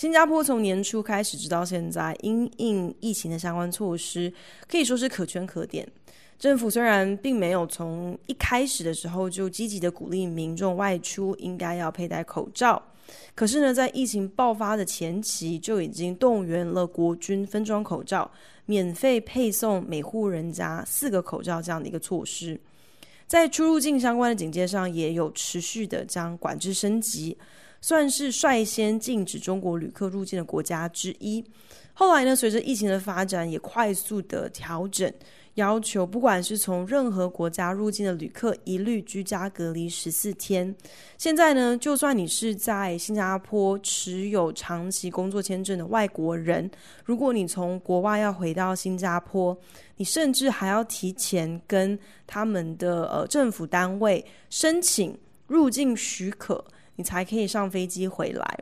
新加坡从年初开始直到现在，因应疫情的相关措施可以说是可圈可点。政府虽然并没有从一开始的时候就积极的鼓励民众外出应该要佩戴口罩，可是呢，在疫情爆发的前期就已经动员了国军分装口罩，免费配送每户人家四个口罩这样的一个措施。在出入境相关的警戒上，也有持续的将管制升级。算是率先禁止中国旅客入境的国家之一。后来呢，随着疫情的发展，也快速的调整，要求不管是从任何国家入境的旅客，一律居家隔离十四天。现在呢，就算你是在新加坡持有长期工作签证的外国人，如果你从国外要回到新加坡，你甚至还要提前跟他们的呃政府单位申请入境许可。你才可以上飞机回来。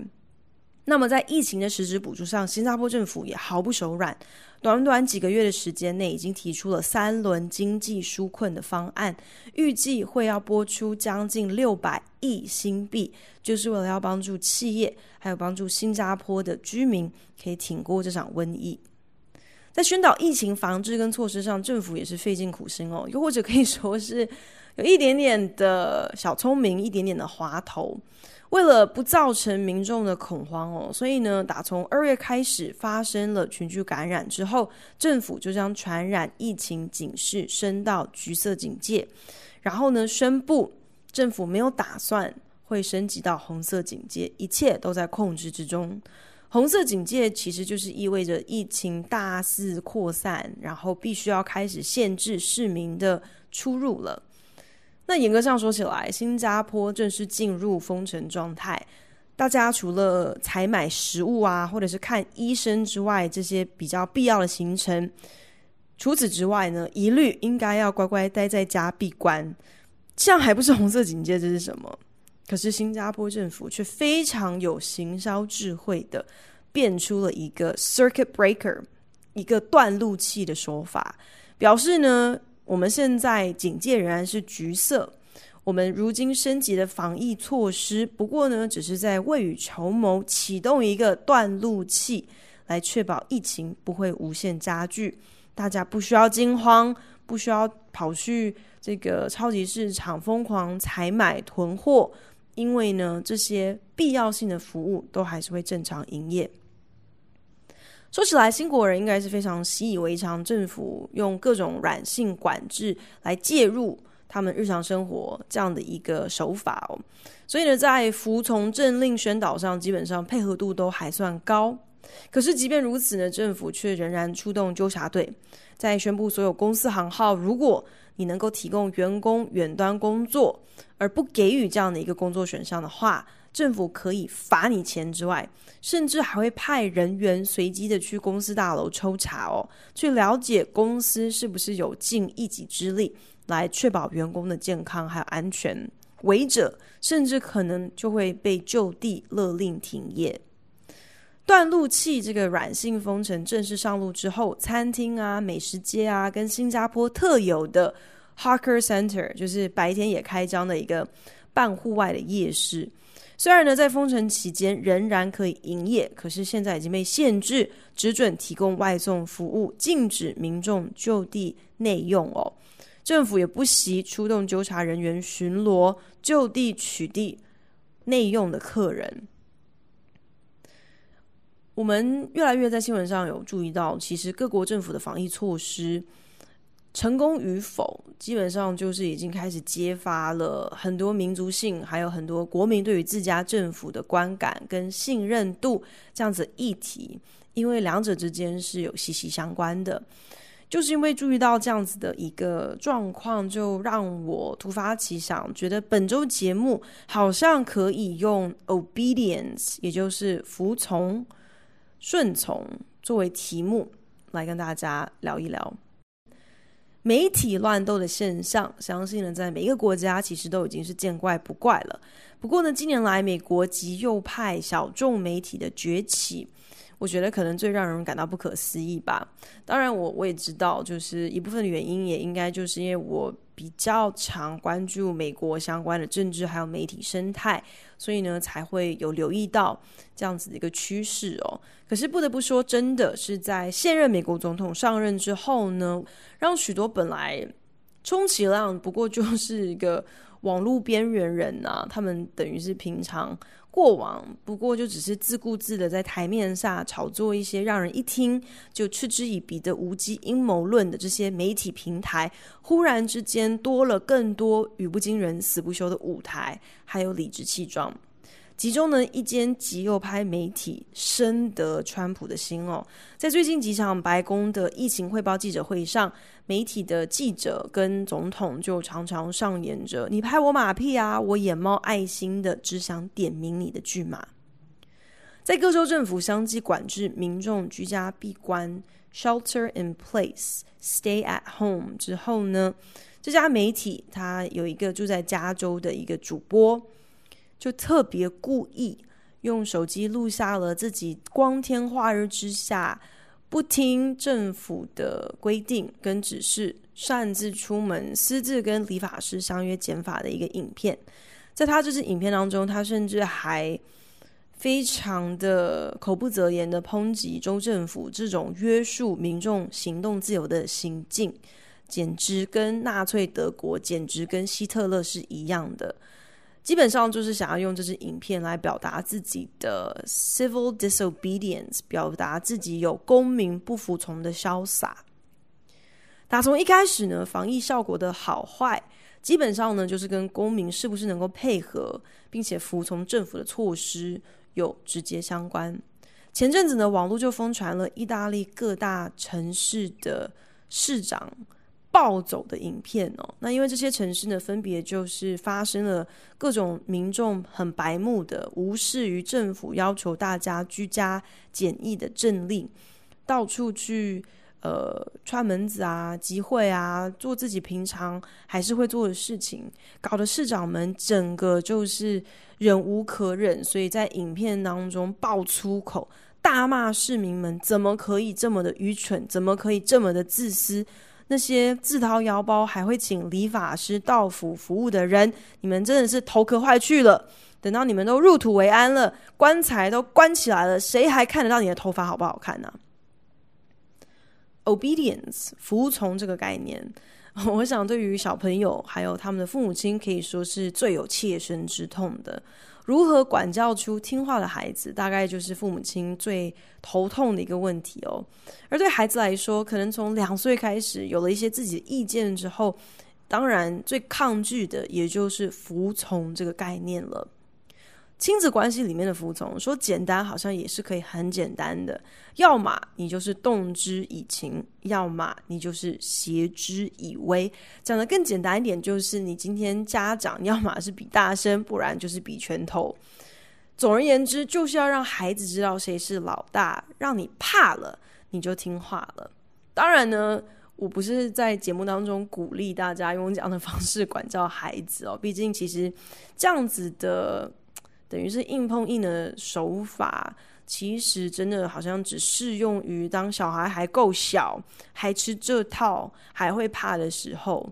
那么，在疫情的实质补助上，新加坡政府也毫不手软，短短几个月的时间内，已经提出了三轮经济纾困的方案，预计会要拨出将近六百亿新币，就是为了要帮助企业，还有帮助新加坡的居民可以挺过这场瘟疫。在宣导疫情防治跟措施上，政府也是费尽苦心哦，又或者可以说是。有一点点的小聪明，一点点的滑头，为了不造成民众的恐慌哦，所以呢，打从二月开始发生了群聚感染之后，政府就将传染疫情警示升到橘色警戒，然后呢，宣布政府没有打算会升级到红色警戒，一切都在控制之中。红色警戒其实就是意味着疫情大肆扩散，然后必须要开始限制市民的出入了。那严格上说起来，新加坡正式进入封城状态。大家除了采买食物啊，或者是看医生之外，这些比较必要的行程，除此之外呢，一律应该要乖乖待在家闭关。这样还不是红色警戒，这是什么？可是新加坡政府却非常有行销智慧的变出了一个 circuit breaker，一个断路器的说法，表示呢。我们现在警戒仍然是橘色，我们如今升级的防疫措施，不过呢，只是在未雨绸缪，启动一个断路器，来确保疫情不会无限加剧。大家不需要惊慌，不需要跑去这个超级市场疯狂采买囤货，因为呢，这些必要性的服务都还是会正常营业。说起来，新国人应该是非常习以为常，政府用各种软性管制来介入他们日常生活这样的一个手法哦。所以呢，在服从政令宣导上，基本上配合度都还算高。可是，即便如此呢，政府却仍然出动纠察队，在宣布所有公司行号，如果你能够提供员工远端工作，而不给予这样的一个工作选项的话。政府可以罚你钱之外，甚至还会派人员随机的去公司大楼抽查哦，去了解公司是不是有尽一己之力来确保员工的健康还有安全。违者甚至可能就会被就地勒令停业。断路器这个软性封城正式上路之后，餐厅啊、美食街啊，跟新加坡特有的 Hawker Center，就是白天也开张的一个半户外的夜市。虽然呢，在封城期间仍然可以营业，可是现在已经被限制，只准提供外送服务，禁止民众就地内用哦。政府也不惜出动纠察人员巡逻，就地取缔内用的客人。我们越来越在新闻上有注意到，其实各国政府的防疫措施。成功与否，基本上就是已经开始揭发了很多民族性，还有很多国民对于自家政府的观感跟信任度这样子议题，因为两者之间是有息息相关的。就是因为注意到这样子的一个状况，就让我突发奇想，觉得本周节目好像可以用 obedience，也就是服从。顺从作为题目来跟大家聊一聊。媒体乱斗的现象，相信呢，在每一个国家其实都已经是见怪不怪了。不过呢，近年来美国极右派小众媒体的崛起。我觉得可能最让人感到不可思议吧。当然我，我也知道，就是一部分的原因，也应该就是因为我比较常关注美国相关的政治还有媒体生态，所以呢才会有留意到这样子的一个趋势哦。可是不得不说，真的是在现任美国总统上任之后呢，让许多本来充其量不过就是一个网络边缘人呐、啊，他们等于是平常。过往不过就只是自顾自的在台面上炒作一些让人一听就嗤之以鼻的无稽阴谋论的这些媒体平台，忽然之间多了更多语不惊人死不休的舞台，还有理直气壮。其中呢，一间极右派媒体深得川普的心哦，在最近几场白宫的疫情汇报记者会上，媒体的记者跟总统就常常上演着“你拍我马屁啊，我眼冒爱心的，只想点名你的剧码”。在各州政府相继管制民众居家闭关 （shelter in place, stay at home） 之后呢，这家媒体它有一个住在加州的一个主播。就特别故意用手机录下了自己光天化日之下不听政府的规定跟指示，擅自出门私自跟理发师相约剪发的一个影片。在他这支影片当中，他甚至还非常的口不择言的抨击州政府这种约束民众行动自由的行径，简直跟纳粹德国，简直跟希特勒是一样的。基本上就是想要用这支影片来表达自己的 civil disobedience，表达自己有公民不服从的潇洒。打从一开始呢，防疫效果的好坏，基本上呢就是跟公民是不是能够配合，并且服从政府的措施有直接相关。前阵子呢，网络就疯传了意大利各大城市的市长。暴走的影片哦，那因为这些城市呢，分别就是发生了各种民众很白目的无视于政府要求大家居家检疫的政令，到处去呃串门子啊、集会啊，做自己平常还是会做的事情，搞得市长们整个就是忍无可忍，所以在影片当中爆粗口，大骂市民们怎么可以这么的愚蠢，怎么可以这么的自私。那些自掏腰包还会请理发师到府服务的人，你们真的是头壳坏去了。等到你们都入土为安了，棺材都关起来了，谁还看得到你的头发好不好看呢？Obedience，服从这个概念，我想对于小朋友还有他们的父母亲，可以说是最有切身之痛的。如何管教出听话的孩子，大概就是父母亲最头痛的一个问题哦。而对孩子来说，可能从两岁开始有了一些自己的意见之后，当然最抗拒的也就是服从这个概念了。亲子关系里面的服从，说简单好像也是可以很简单的，要么你就是动之以情，要么你就是挟之以威。讲得更简单一点，就是你今天家长要么是比大声，不然就是比拳头。总而言之，就是要让孩子知道谁是老大，让你怕了，你就听话了。当然呢，我不是在节目当中鼓励大家用这样的方式管教孩子哦，毕竟其实这样子的。等于是硬碰硬的手法，其实真的好像只适用于当小孩还够小，还吃这套，还会怕的时候。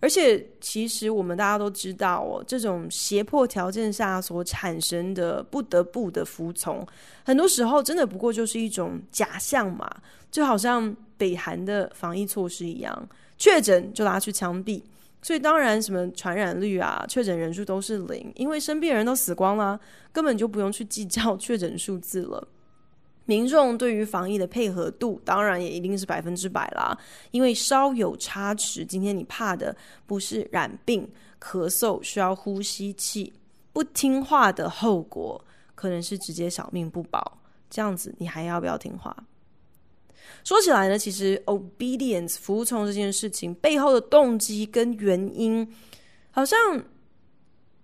而且，其实我们大家都知道哦，这种胁迫条件下所产生的不得不的服从，很多时候真的不过就是一种假象嘛，就好像北韩的防疫措施一样，确诊就拉去枪毙。所以当然，什么传染率啊、确诊人数都是零，因为生病人都死光了，根本就不用去计较确诊数字了。民众对于防疫的配合度，当然也一定是百分之百啦。因为稍有差池，今天你怕的不是染病、咳嗽需要呼吸器，不听话的后果可能是直接小命不保。这样子，你还要不要听话？说起来呢，其实 obedience 服从这件事情背后的动机跟原因，好像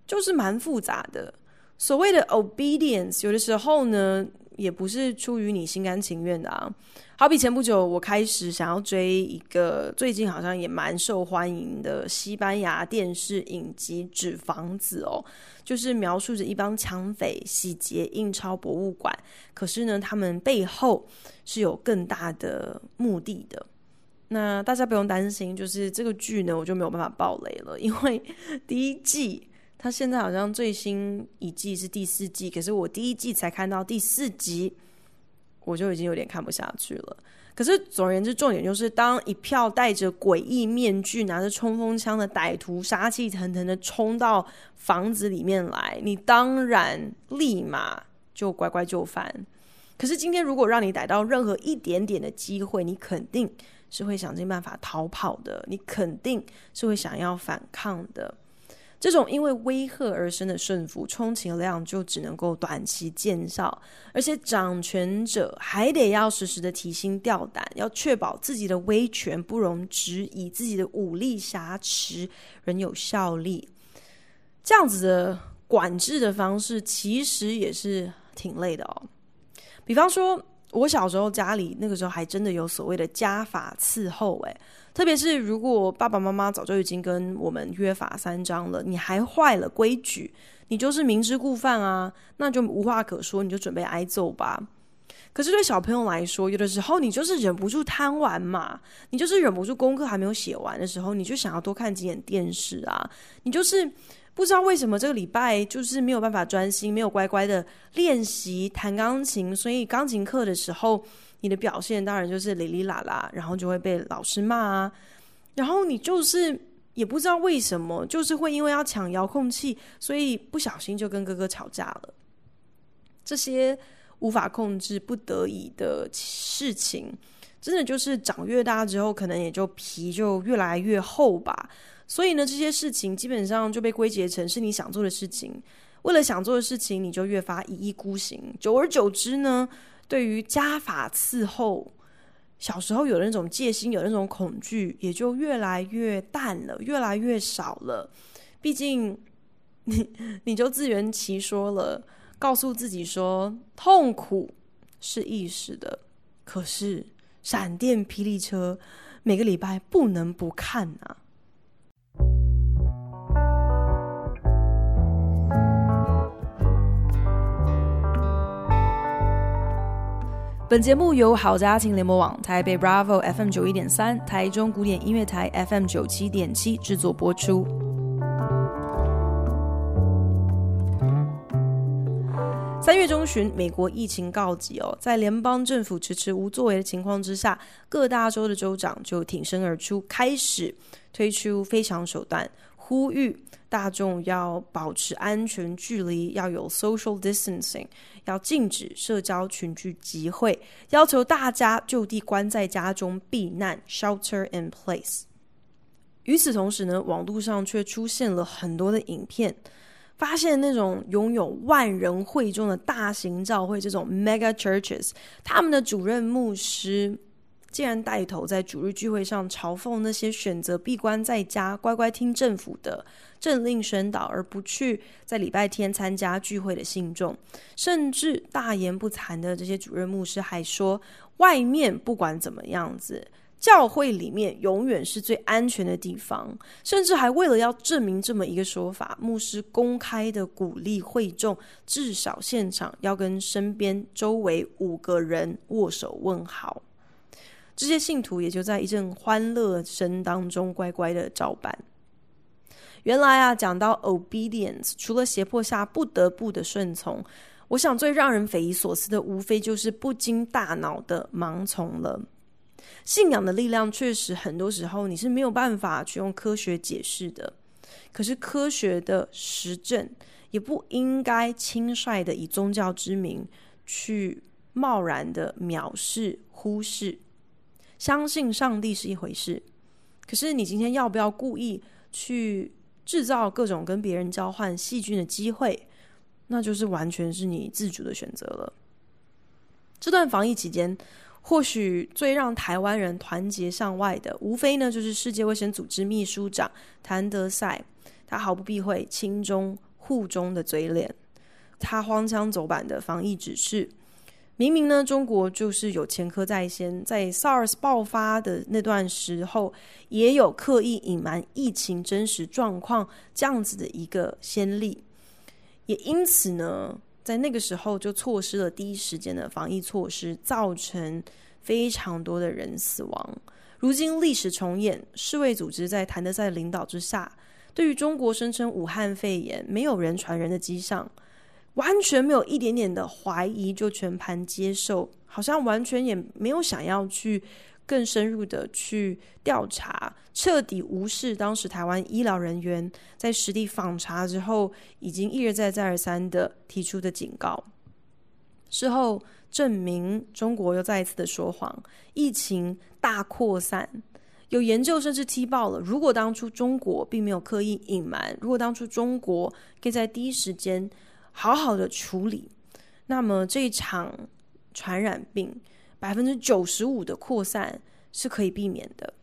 就是蛮复杂的。所谓的 obedience，有的时候呢，也不是出于你心甘情愿的啊。好比前不久，我开始想要追一个最近好像也蛮受欢迎的西班牙电视影集《纸房子》哦，就是描述着一帮抢匪洗劫印钞博物馆，可是呢，他们背后是有更大的目的的。那大家不用担心，就是这个剧呢，我就没有办法爆雷了，因为 第一季他现在好像最新一季是第四季，可是我第一季才看到第四集。我就已经有点看不下去了。可是总而言之，重点就是当一票戴着诡异面具、拿着冲锋枪的歹徒杀气腾腾的冲到房子里面来，你当然立马就乖乖就范。可是今天如果让你逮到任何一点点的机会，你肯定是会想尽办法逃跑的，你肯定是会想要反抗的。这种因为威吓而生的顺服，充其量就只能够短期见效，而且掌权者还得要时时的提心吊胆，要确保自己的威权不容置疑，自己的武力挟持仍有效力。这样子的管制的方式，其实也是挺累的哦。比方说，我小时候家里那个时候还真的有所谓的家法伺候，诶。特别是如果爸爸妈妈早就已经跟我们约法三章了，你还坏了规矩，你就是明知故犯啊，那就无话可说，你就准备挨揍吧。可是对小朋友来说，有的时候你就是忍不住贪玩嘛，你就是忍不住功课还没有写完的时候，你就想要多看几眼电视啊，你就是不知道为什么这个礼拜就是没有办法专心，没有乖乖的练习弹钢琴，所以钢琴课的时候。你的表现当然就是哩哩啦啦，然后就会被老师骂啊，然后你就是也不知道为什么，就是会因为要抢遥控器，所以不小心就跟哥哥吵架了。这些无法控制、不得已的事情，真的就是长越大之后，可能也就皮就越来越厚吧。所以呢，这些事情基本上就被归结成是你想做的事情，为了想做的事情，你就越发一意孤行。久而久之呢，对于家法伺候，小时候有那种戒心，有那种恐惧，也就越来越淡了，越来越少了。毕竟你你就自圆其说了，告诉自己说痛苦是一时的，可是闪电霹雳车每个礼拜不能不看啊。本节目由好家庭联盟网、台北 Bravo FM 九一点三、台中古典音乐台 FM 九七点七制作播出。三月中旬，美国疫情告急哦，在联邦政府迟迟无作为的情况之下，各大州的州长就挺身而出，开始推出非常手段，呼吁大众要保持安全距离，要有 social distancing。要禁止社交群聚集会，要求大家就地关在家中避难 （shelter in place）。与此同时呢，网络上却出现了很多的影片，发现那种拥有万人会众的大型教会，这种 mega churches，他们的主任牧师。竟然带头在主日聚会上嘲讽那些选择闭关在家、乖乖听政府的政令宣导，而不去在礼拜天参加聚会的信众，甚至大言不惭的这些主任牧师还说，外面不管怎么样子，教会里面永远是最安全的地方，甚至还为了要证明这么一个说法，牧师公开的鼓励会众至少现场要跟身边周围五个人握手问好。这些信徒也就在一阵欢乐声当中乖乖的照办。原来啊，讲到 obedience，除了胁迫下不得不的顺从，我想最让人匪夷所思的，无非就是不经大脑的盲从了。信仰的力量确实很多时候你是没有办法去用科学解释的，可是科学的实证也不应该轻率的以宗教之名去贸然的藐视、忽视。相信上帝是一回事，可是你今天要不要故意去制造各种跟别人交换细菌的机会，那就是完全是你自主的选择了。这段防疫期间，或许最让台湾人团结向外的，无非呢就是世界卫生组织秘书长谭德赛，他毫不避讳亲中护中的嘴脸，他荒腔走板的防疫指示。明明呢，中国就是有前科在先，在 SARS 爆发的那段时候，也有刻意隐瞒疫情真实状况这样子的一个先例，也因此呢，在那个时候就错失了第一时间的防疫措施，造成非常多的人死亡。如今历史重演，世卫组织在谭德塞领导之下，对于中国声称武汉肺炎没有人传人的迹象。完全没有一点点的怀疑，就全盘接受，好像完全也没有想要去更深入的去调查，彻底无视当时台湾医疗人员在实地访查之后，已经一而再再而三的提出的警告。事后证明，中国又再一次的说谎，疫情大扩散，有研究甚至踢爆了，如果当初中国并没有刻意隐瞒，如果当初中国可以在第一时间。好好的处理，那么这一场传染病百分之九十五的扩散是可以避免的。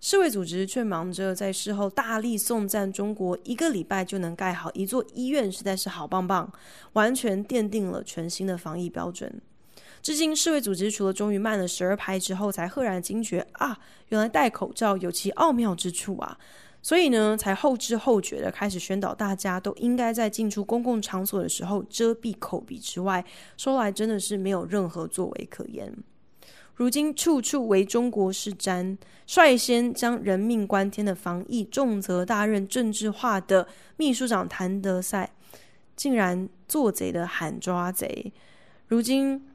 世卫组织却忙着在事后大力颂赞中国一个礼拜就能盖好一座医院，实在是好棒棒，完全奠定了全新的防疫标准。至今，世卫组织除了终于慢了十二拍之后，才赫然惊觉啊，原来戴口罩有其奥妙之处啊。所以呢，才后知后觉的开始宣导大家都应该在进出公共场所的时候遮蔽口鼻之外，说来真的是没有任何作为可言。如今处处为中国是瞻，率先将人命关天的防疫重责大任政治化的秘书长谭德赛，竟然做贼的喊抓贼。如今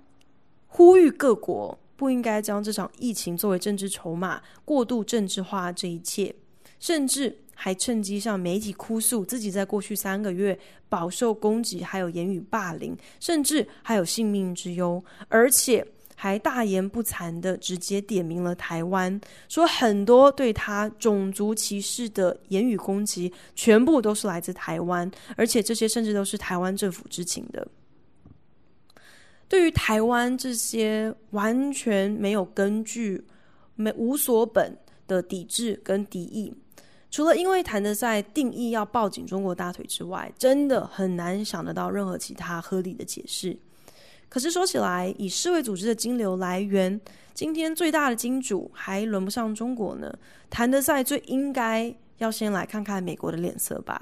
呼吁各国不应该将这场疫情作为政治筹码，过度政治化这一切。甚至还趁机向媒体哭诉自己在过去三个月饱受攻击，还有言语霸凌，甚至还有性命之忧，而且还大言不惭的直接点名了台湾，说很多对他种族歧视的言语攻击全部都是来自台湾，而且这些甚至都是台湾政府知情的。对于台湾这些完全没有根据、没无所本的抵制跟敌意。除了因为谭德赛定义要抱紧中国大腿之外，真的很难想得到任何其他合理的解释。可是说起来，以世卫组织的金流来源，今天最大的金主还轮不上中国呢。谭德赛最应该要先来看看美国的脸色吧。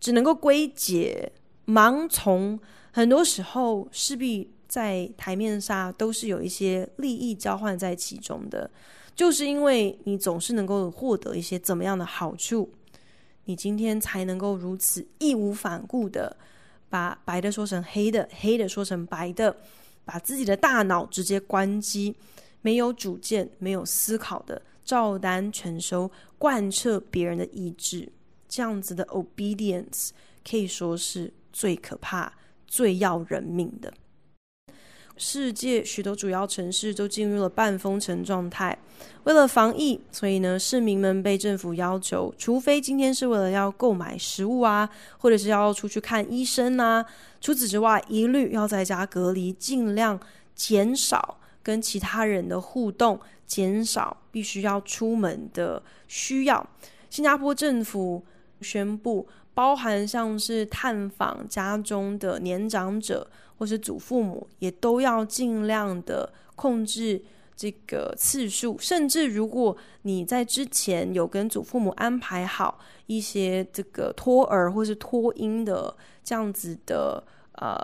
只能够归结盲从，很多时候势必在台面上都是有一些利益交换在其中的。就是因为你总是能够获得一些怎么样的好处，你今天才能够如此义无反顾的把白的说成黑的，黑的说成白的，把自己的大脑直接关机，没有主见、没有思考的照单全收，贯彻别人的意志，这样子的 obedience 可以说是最可怕、最要人命的。世界许多主要城市都进入了半封城状态。为了防疫，所以呢，市民们被政府要求，除非今天是为了要购买食物啊，或者是要出去看医生啊，除此之外，一律要在家隔离，尽量减少跟其他人的互动，减少必须要出门的需要。新加坡政府宣布，包含像是探访家中的年长者。或是祖父母也都要尽量的控制这个次数，甚至如果你在之前有跟祖父母安排好一些这个托儿或是托婴的这样子的呃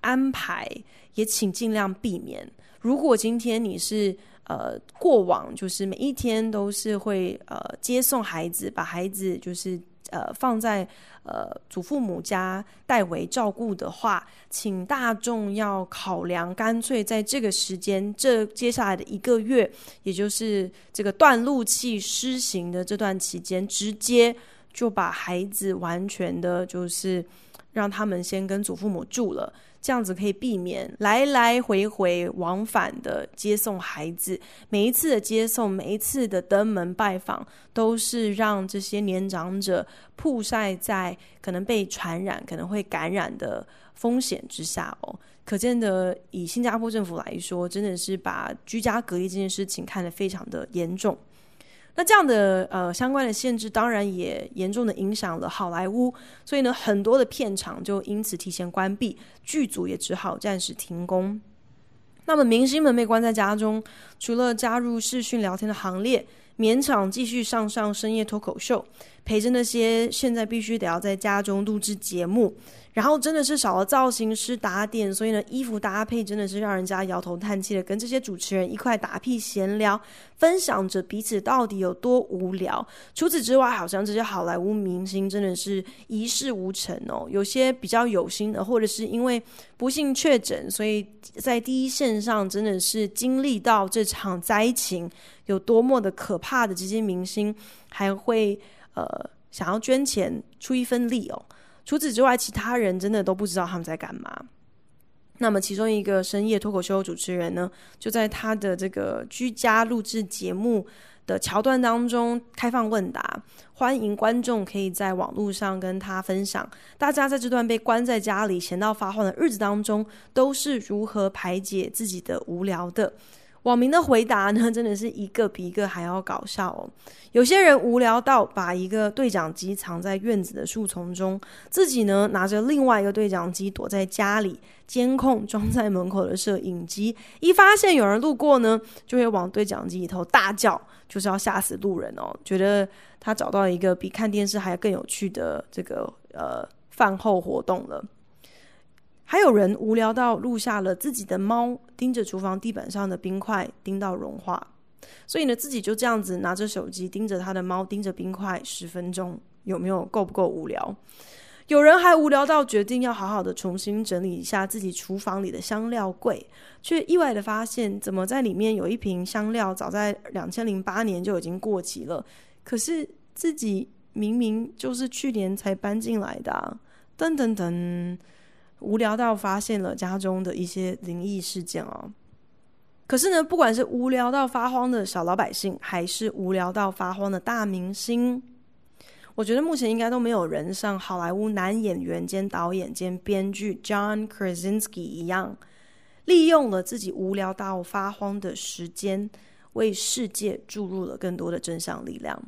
安排，也请尽量避免。如果今天你是呃过往就是每一天都是会呃接送孩子，把孩子就是。呃，放在呃祖父母家代为照顾的话，请大众要考量，干脆在这个时间，这接下来的一个月，也就是这个断路器施行的这段期间，直接就把孩子完全的，就是让他们先跟祖父母住了。这样子可以避免来来回回往返的接送孩子，每一次的接送，每一次的登门拜访，都是让这些年长者曝晒在可能被传染、可能会感染的风险之下哦。可见的，以新加坡政府来说，真的是把居家隔离这件事情看得非常的严重。那这样的呃相关的限制，当然也严重的影响了好莱坞，所以呢，很多的片场就因此提前关闭，剧组也只好暂时停工。那么明星们被关在家中，除了加入视讯聊天的行列，勉强继续上上深夜脱口秀，陪着那些现在必须得要在家中录制节目。然后真的是少了造型师打点，所以呢，衣服搭配真的是让人家摇头叹气的。跟这些主持人一块打屁闲聊，分享着彼此到底有多无聊。除此之外，好像这些好莱坞明星真的是一事无成哦。有些比较有心的，或者是因为不幸确诊，所以在第一线上真的是经历到这场灾情有多么的可怕的这些明星，还会呃想要捐钱出一份力哦。除此之外，其他人真的都不知道他们在干嘛。那么，其中一个深夜脱口秀主持人呢，就在他的这个居家录制节目的桥段当中开放问答，欢迎观众可以在网络上跟他分享，大家在这段被关在家里闲到发慌的日子当中，都是如何排解自己的无聊的。网民的回答呢，真的是一个比一个还要搞笑哦。有些人无聊到把一个对讲机藏在院子的树丛中，自己呢拿着另外一个对讲机躲在家里，监控装在门口的摄影机，一发现有人路过呢，就会往对讲机里头大叫，就是要吓死路人哦。觉得他找到一个比看电视还更有趣的这个呃饭后活动了。还有人无聊到录下了自己的猫盯着厨房地板上的冰块盯到融化，所以呢，自己就这样子拿着手机盯着他的猫盯着冰块十分钟，有没有够不够无聊？有人还无聊到决定要好好的重新整理一下自己厨房里的香料柜，却意外的发现，怎么在里面有一瓶香料早在两千零八年就已经过期了，可是自己明明就是去年才搬进来的，噔噔噔。无聊到发现了家中的一些灵异事件哦。可是呢，不管是无聊到发慌的小老百姓，还是无聊到发慌的大明星，我觉得目前应该都没有人像好莱坞男演员兼导演兼编剧 John Krasinski 一样，利用了自己无聊到发慌的时间，为世界注入了更多的正向力量。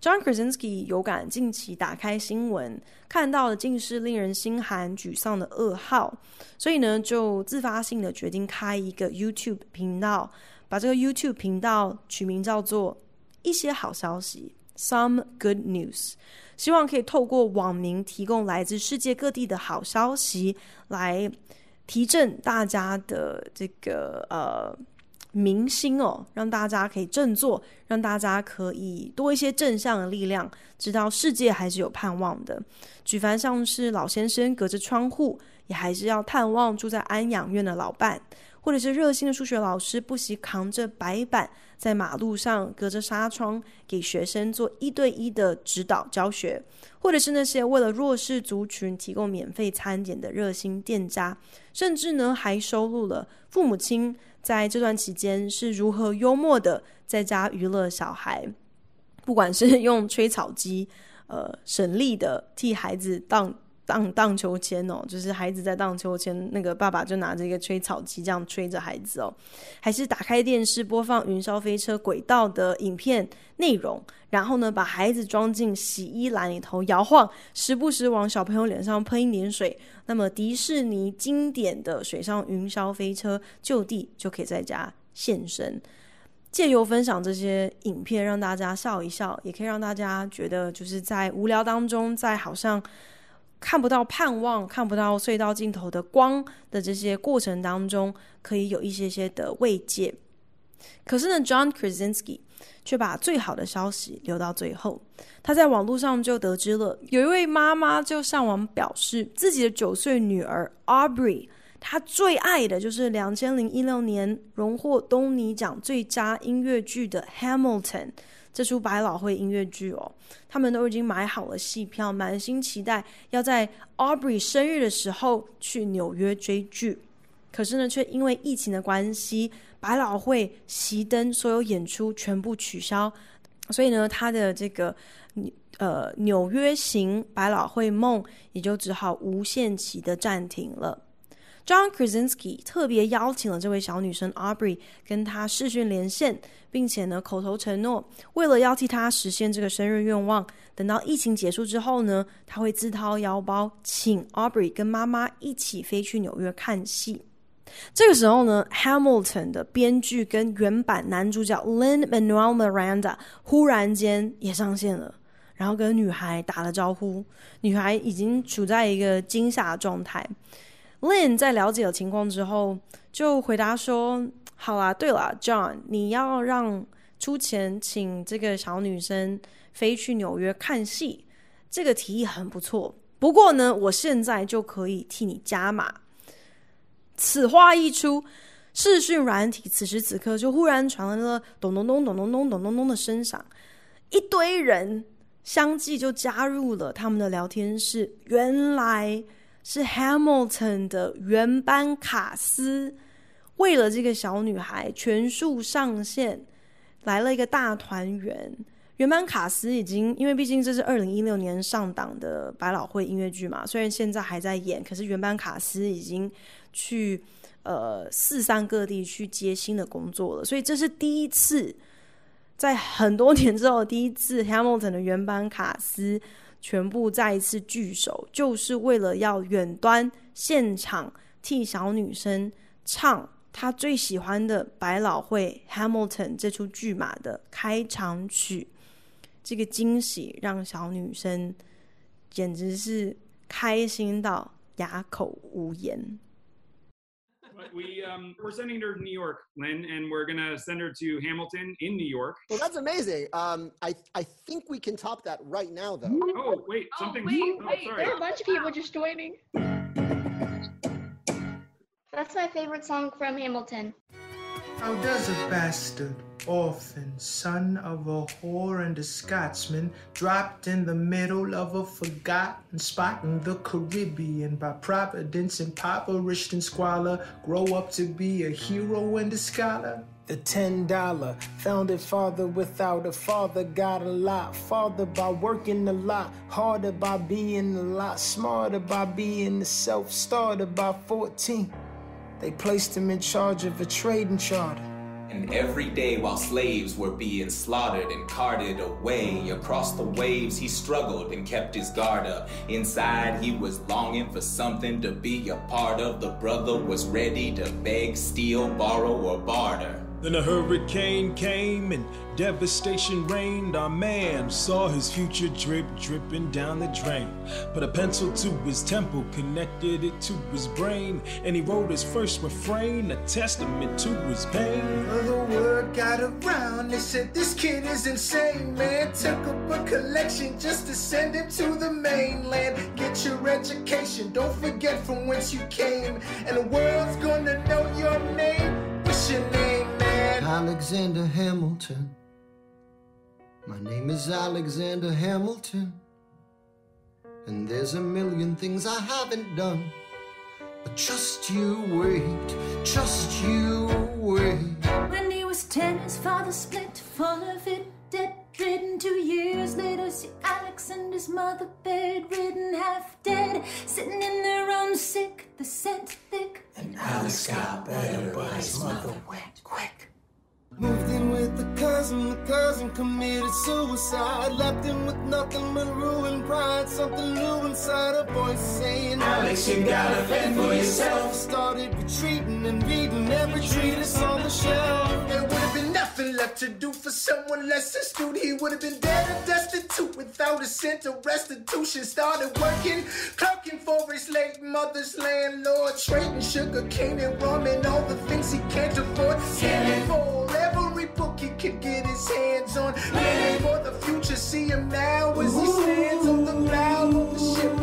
John Krasinski 有感近期打开新闻看到的尽是令人心寒、沮丧的噩耗，所以呢，就自发性的决定开一个 YouTube 频道，把这个 YouTube 频道取名叫做“一些好消息 ”（Some Good News），希望可以透过网民提供来自世界各地的好消息，来提振大家的这个呃。明星哦，让大家可以振作，让大家可以多一些正向的力量，知道世界还是有盼望的。举凡像是老先生隔着窗户，也还是要探望住在安养院的老伴，或者是热心的数学老师不惜扛着白板在马路上隔着纱窗给学生做一对一的指导教学，或者是那些为了弱势族群提供免费餐点的热心店家，甚至呢还收录了父母亲。在这段期间是如何幽默的在家娱乐小孩，不管是用吹草机，呃，省力的替孩子荡荡荡秋千哦，就是孩子在荡秋千，那个爸爸就拿着一个吹草机这样吹着孩子哦，还是打开电视播放云霄飞车轨道的影片内容，然后呢，把孩子装进洗衣篮里头摇晃，时不时往小朋友脸上喷一点水。那么迪士尼经典的水上云霄飞车就地就可以在家现身，借由分享这些影片，让大家笑一笑，也可以让大家觉得就是在无聊当中，在好像。看不到盼望，看不到隧道尽头的光的这些过程当中，可以有一些些的慰藉。可是呢，John Krasinski 却把最好的消息留到最后。他在网络上就得知了，有一位妈妈就上网表示，自己的九岁女儿 Aubrey，她最爱的就是两千零一六年荣获东尼奖最佳音乐剧的 Hamilton。这出百老汇音乐剧哦，他们都已经买好了戏票，满心期待要在 Aubrey 生日的时候去纽约追剧。可是呢，却因为疫情的关系，百老汇熄灯，所有演出全部取消，所以呢，他的这个呃纽约行百老汇梦也就只好无限期的暂停了。John Krasinski 特别邀请了这位小女生 Aubrey 跟她视讯连线，并且呢口头承诺，为了要替她实现这个生日愿望，等到疫情结束之后呢，他会自掏腰包请 Aubrey 跟妈妈一起飞去纽约看戏。这个时候呢，Hamilton 的编剧跟原版男主角 Lin-Manuel Miranda 忽然间也上线了，然后跟女孩打了招呼。女孩已经处在一个惊吓的状态。Lin 在了解了情况之后，就回答说：“好啦，对了，John，你要让出钱请这个小女生飞去纽约看戏，这个提议很不错。不过呢，我现在就可以替你加码。”此话一出，视讯软体此时此刻就忽然传来了咚咚咚咚咚咚咚咚咚的声响，一堆人相继就加入了他们的聊天室。原来是 Hamilton 的原班卡司，为了这个小女孩全数上线，来了一个大团圆。原班卡司已经，因为毕竟这是二零一六年上档的百老汇音乐剧嘛，虽然现在还在演，可是原班卡司已经去呃四散各地去接新的工作了，所以这是第一次，在很多年之后第一次，Hamilton 的原班卡司全部再一次聚首，就是为了要远端现场替小女生唱她最喜欢的百老汇 Hamilton 这出剧码的开场曲。这个惊喜让小女生简直是开心到哑口无言。We um we're sending her to New York, Lynn, and we're gonna send her to Hamilton in New York. Well, that's amazing. Um, I I think we can top that right now, though. Oh wait, something. Oh, wait, oh, wait. sorry. There are a bunch of people just joining. That's my favorite song from Hamilton. How does a bastard, orphan, son of a whore and a Scotsman, dropped in the middle of a forgotten spot in the Caribbean by providence, impoverished and squalor, grow up to be a hero and a scholar? The ten dollar founded father without a father got a lot farther by working a lot harder by being a lot smarter by being a self starter by 14. They placed him in charge of a trading charter. And every day while slaves were being slaughtered and carted away across the waves, he struggled and kept his guard up. Inside, he was longing for something to be a part of. The brother was ready to beg, steal, borrow, or barter. Then a hurricane came and devastation reigned. Our man saw his future drip dripping down the drain. Put a pencil to his temple, connected it to his brain, and he wrote his first refrain, a testament to his pain. The word got around, they said this kid is insane, man. Took up a collection just to send him to the mainland. Get your education, don't forget from whence you came, and the world's gonna know your name. What's your name, man? Alexander Hamilton. My name is Alexander Hamilton. And there's a million things I haven't done. But just you wait, just you wait. When he was ten, his father split, full of it, dead ridden. Two years later, see Alex and his mother bedridden, half dead, sitting in their own sick, the scent thick. And Alex got better, but his mother went quick. Moved in with the cousin, the cousin committed suicide. Left him with nothing but ruined pride. Something new inside a voice saying, Alex, you gotta fend for yourself. Started retreating and reading every treatise on the shelf. There would have been nothing left to do for someone less astute. He would have been dead and destitute without a cent of restitution. Started working, clerking for his late mother's landlord, trading sugar cane and rum and all the things he can't afford. Scanning for every book he could get his hands on. Planning for the future, see him now as he stands on the bow of the ship,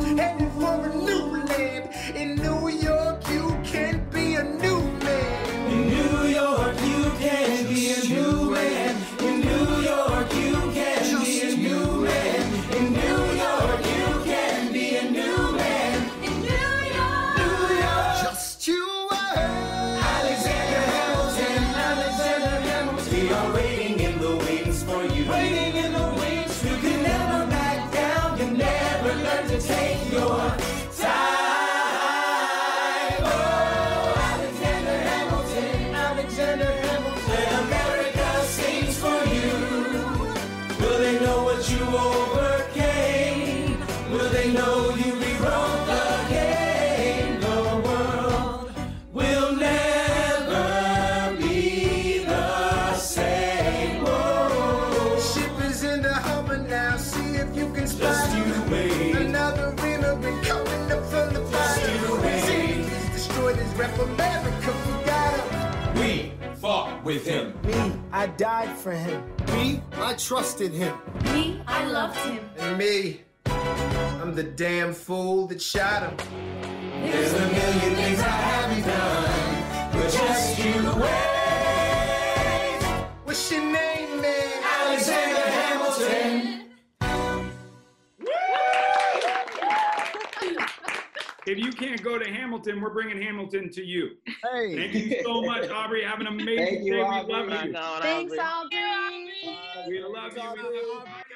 with him. Me, I died for him. Me, I trusted him. Me, I loved him. And me, I'm the damn fool that shot him. There's a million things I haven't done, but just you wait. If you can't go to Hamilton, we're bringing Hamilton to you. Hey. Thank you so much, Aubrey. Have an amazing Thank day. Aubrey. We love you. Thanks, Aubrey. We love you. We love you.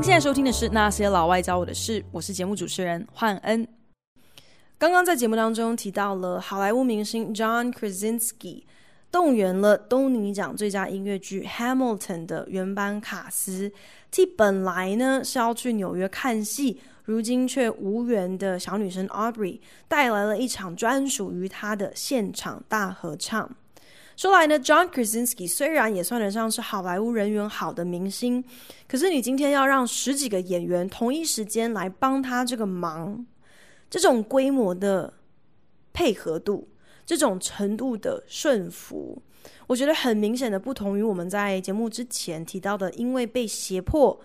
您现在收听的是《那些老外教我的事》，我是节目主持人焕恩。刚刚在节目当中提到了好莱坞明星 John Krasinski 动员了东尼奖最佳音乐剧《Hamilton》的原班卡司，替本来呢是要去纽约看戏，如今却无缘的小女生 Aubrey 带来了一场专属于她的现场大合唱。说来呢，John Krasinski 虽然也算得上是好莱坞人缘好的明星，可是你今天要让十几个演员同一时间来帮他这个忙，这种规模的配合度，这种程度的顺服，我觉得很明显的不同于我们在节目之前提到的，因为被胁迫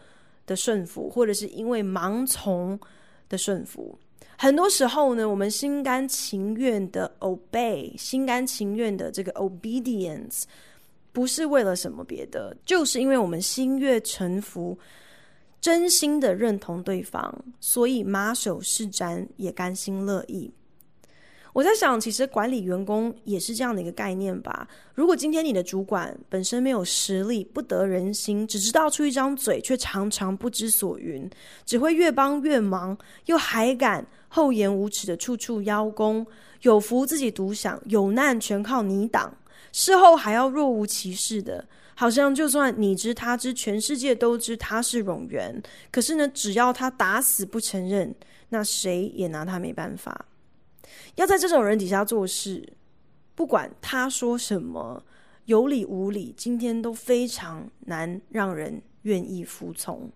的顺服，或者是因为盲从的顺服。很多时候呢，我们心甘情愿的 obey，心甘情愿的这个 obedience，不是为了什么别的，就是因为我们心悦诚服，真心的认同对方，所以马首是瞻，也甘心乐意。我在想，其实管理员工也是这样的一个概念吧。如果今天你的主管本身没有实力，不得人心，只知道出一张嘴，却常常不知所云，只会越帮越忙，又还敢厚颜无耻的处处邀功，有福自己独享，有难全靠你挡，事后还要若无其事的，好像就算你知他知，全世界都知他是冗员，可是呢，只要他打死不承认，那谁也拿他没办法。要在这种人底下做事，不管他说什么，有理无理，今天都非常难让人愿意服从。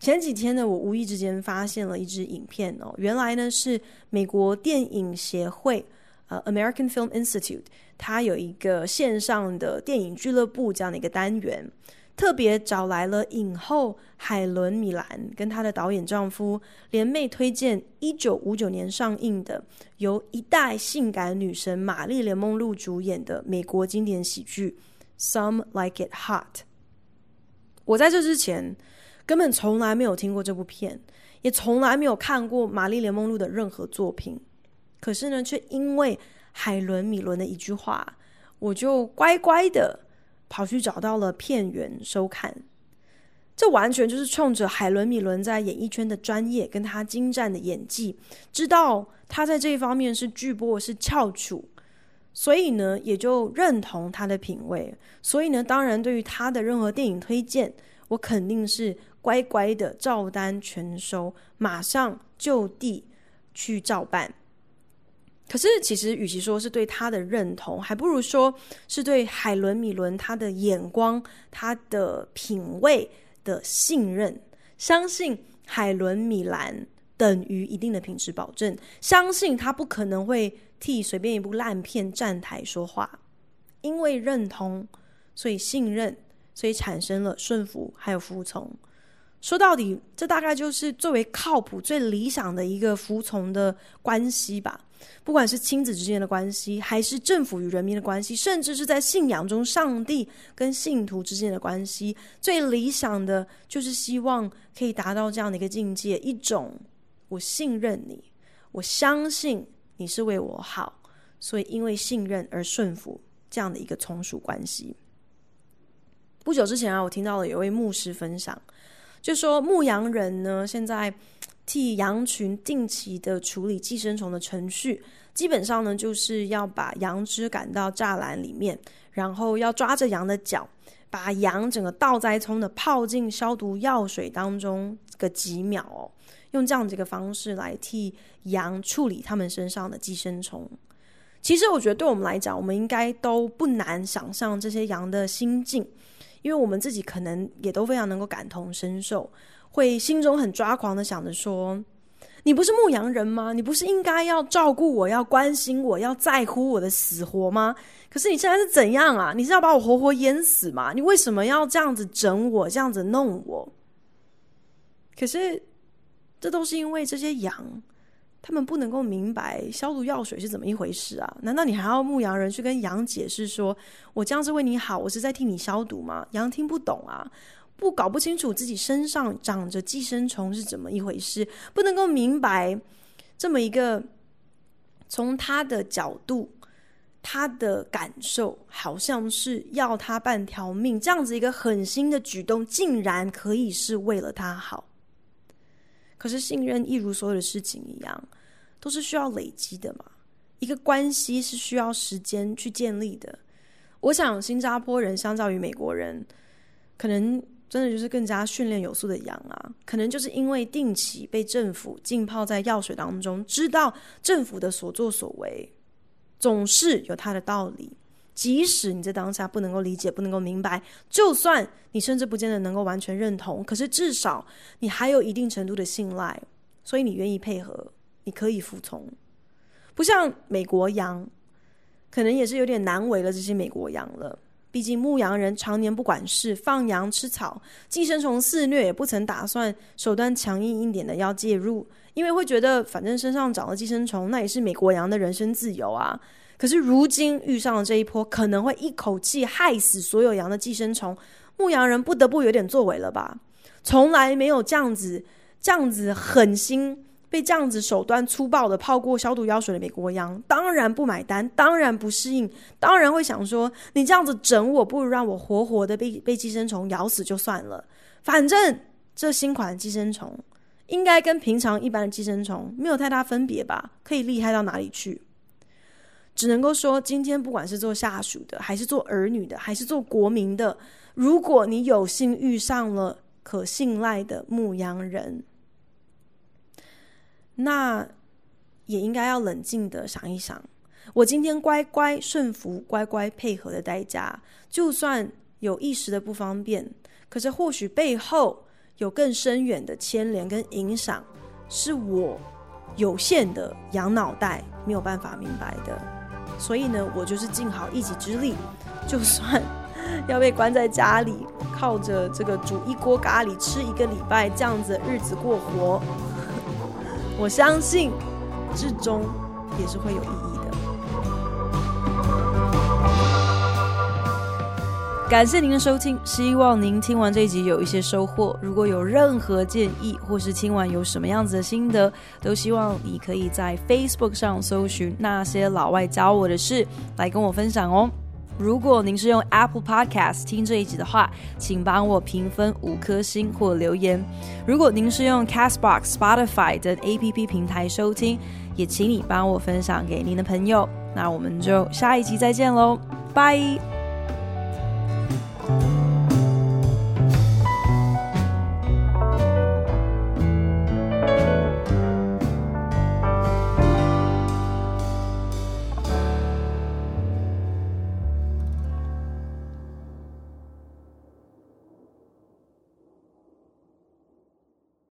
前几天呢，我无意之间发现了一支影片哦，原来呢是美国电影协会，呃，American Film Institute，它有一个线上的电影俱乐部这样的一个单元。特别找来了影后海伦·米兰跟她的导演丈夫联袂推荐一九五九年上映的由一代性感女神玛丽莲·梦露主演的美国经典喜剧《Some Like It Hot》。我在这之前根本从来没有听过这部片，也从来没有看过玛丽莲·梦露的任何作品。可是呢，却因为海伦·米伦的一句话，我就乖乖的。跑去找到了片源收看，这完全就是冲着海伦·米伦在演艺圈的专业跟他精湛的演技，知道他在这一方面是巨擘，是翘楚，所以呢也就认同他的品味。所以呢，当然对于他的任何电影推荐，我肯定是乖乖的照单全收，马上就地去照办。可是，其实与其说是对他的认同，还不如说是对海伦·米伦他的眼光、他的品味的信任。相信海伦·米兰等于一定的品质保证，相信他不可能会替随便一部烂片站台说话。因为认同，所以信任，所以产生了顺服还有服从。说到底，这大概就是最为靠谱、最理想的一个服从的关系吧。不管是亲子之间的关系，还是政府与人民的关系，甚至是在信仰中上帝跟信徒之间的关系，最理想的就是希望可以达到这样的一个境界：一种我信任你，我相信你是为我好，所以因为信任而顺服这样的一个从属关系。不久之前啊，我听到了有位牧师分享，就说牧羊人呢，现在。替羊群定期的处理寄生虫的程序，基本上呢，就是要把羊只赶到栅栏里面，然后要抓着羊的脚，把羊整个倒栽葱的泡进消毒药水当中个几秒哦，用这样子一个方式来替羊处理他们身上的寄生虫。其实我觉得对我们来讲，我们应该都不难想象这些羊的心境，因为我们自己可能也都非常能够感同身受，会心中很抓狂的想着说：“你不是牧羊人吗？你不是应该要照顾我，要关心我，要在乎我的死活吗？可是你现在是怎样啊？你是要把我活活淹死吗？你为什么要这样子整我，这样子弄我？可是这都是因为这些羊。”他们不能够明白消毒药水是怎么一回事啊？难道你还要牧羊人去跟羊解释说，我这样是为你好，我是在替你消毒吗？羊听不懂啊，不搞不清楚自己身上长着寄生虫是怎么一回事，不能够明白这么一个从他的角度，他的感受好像是要他半条命，这样子一个狠心的举动，竟然可以是为了他好。可是信任，一如所有的事情一样，都是需要累积的嘛。一个关系是需要时间去建立的。我想，新加坡人相较于美国人，可能真的就是更加训练有素的羊啊。可能就是因为定期被政府浸泡在药水当中，知道政府的所作所为总是有它的道理。即使你在当下不能够理解，不能够明白，就算你甚至不见得能够完全认同，可是至少你还有一定程度的信赖，所以你愿意配合，你可以服从。不像美国羊，可能也是有点难为了这些美国羊了。毕竟牧羊人常年不管事，放羊吃草，寄生虫肆虐，也不曾打算手段强硬一点的要介入，因为会觉得反正身上长了寄生虫，那也是美国羊的人身自由啊。可是如今遇上了这一波，可能会一口气害死所有羊的寄生虫，牧羊人不得不有点作为了吧？从来没有这样子、这样子狠心被这样子手段粗暴的泡过消毒药水的美国羊，当然不买单，当然不适应，当然会想说：你这样子整我，不如让我活活的被被寄生虫咬死就算了。反正这新款寄生虫应该跟平常一般的寄生虫没有太大分别吧？可以厉害到哪里去？只能够说，今天不管是做下属的，还是做儿女的，还是做国民的，如果你有幸遇上了可信赖的牧羊人，那也应该要冷静的想一想，我今天乖乖顺服、乖乖配合的代价，就算有一时的不方便，可是或许背后有更深远的牵连跟影响，是我有限的羊脑袋没有办法明白的。所以呢，我就是尽好一己之力，就算 要被关在家里，靠着这个煮一锅咖喱吃一个礼拜这样子日子过活，我相信至终也是会有意义。感谢您的收听，希望您听完这一集有一些收获。如果有任何建议，或是听完有什么样子的心得，都希望你可以在 Facebook 上搜寻那些老外教我的事，来跟我分享哦。如果您是用 Apple Podcast 听这一集的话，请帮我评分五颗星或留言。如果您是用 Castbox、Spotify 等 APP 平台收听，也请你帮我分享给您的朋友。那我们就下一集再见喽，拜。Thank you.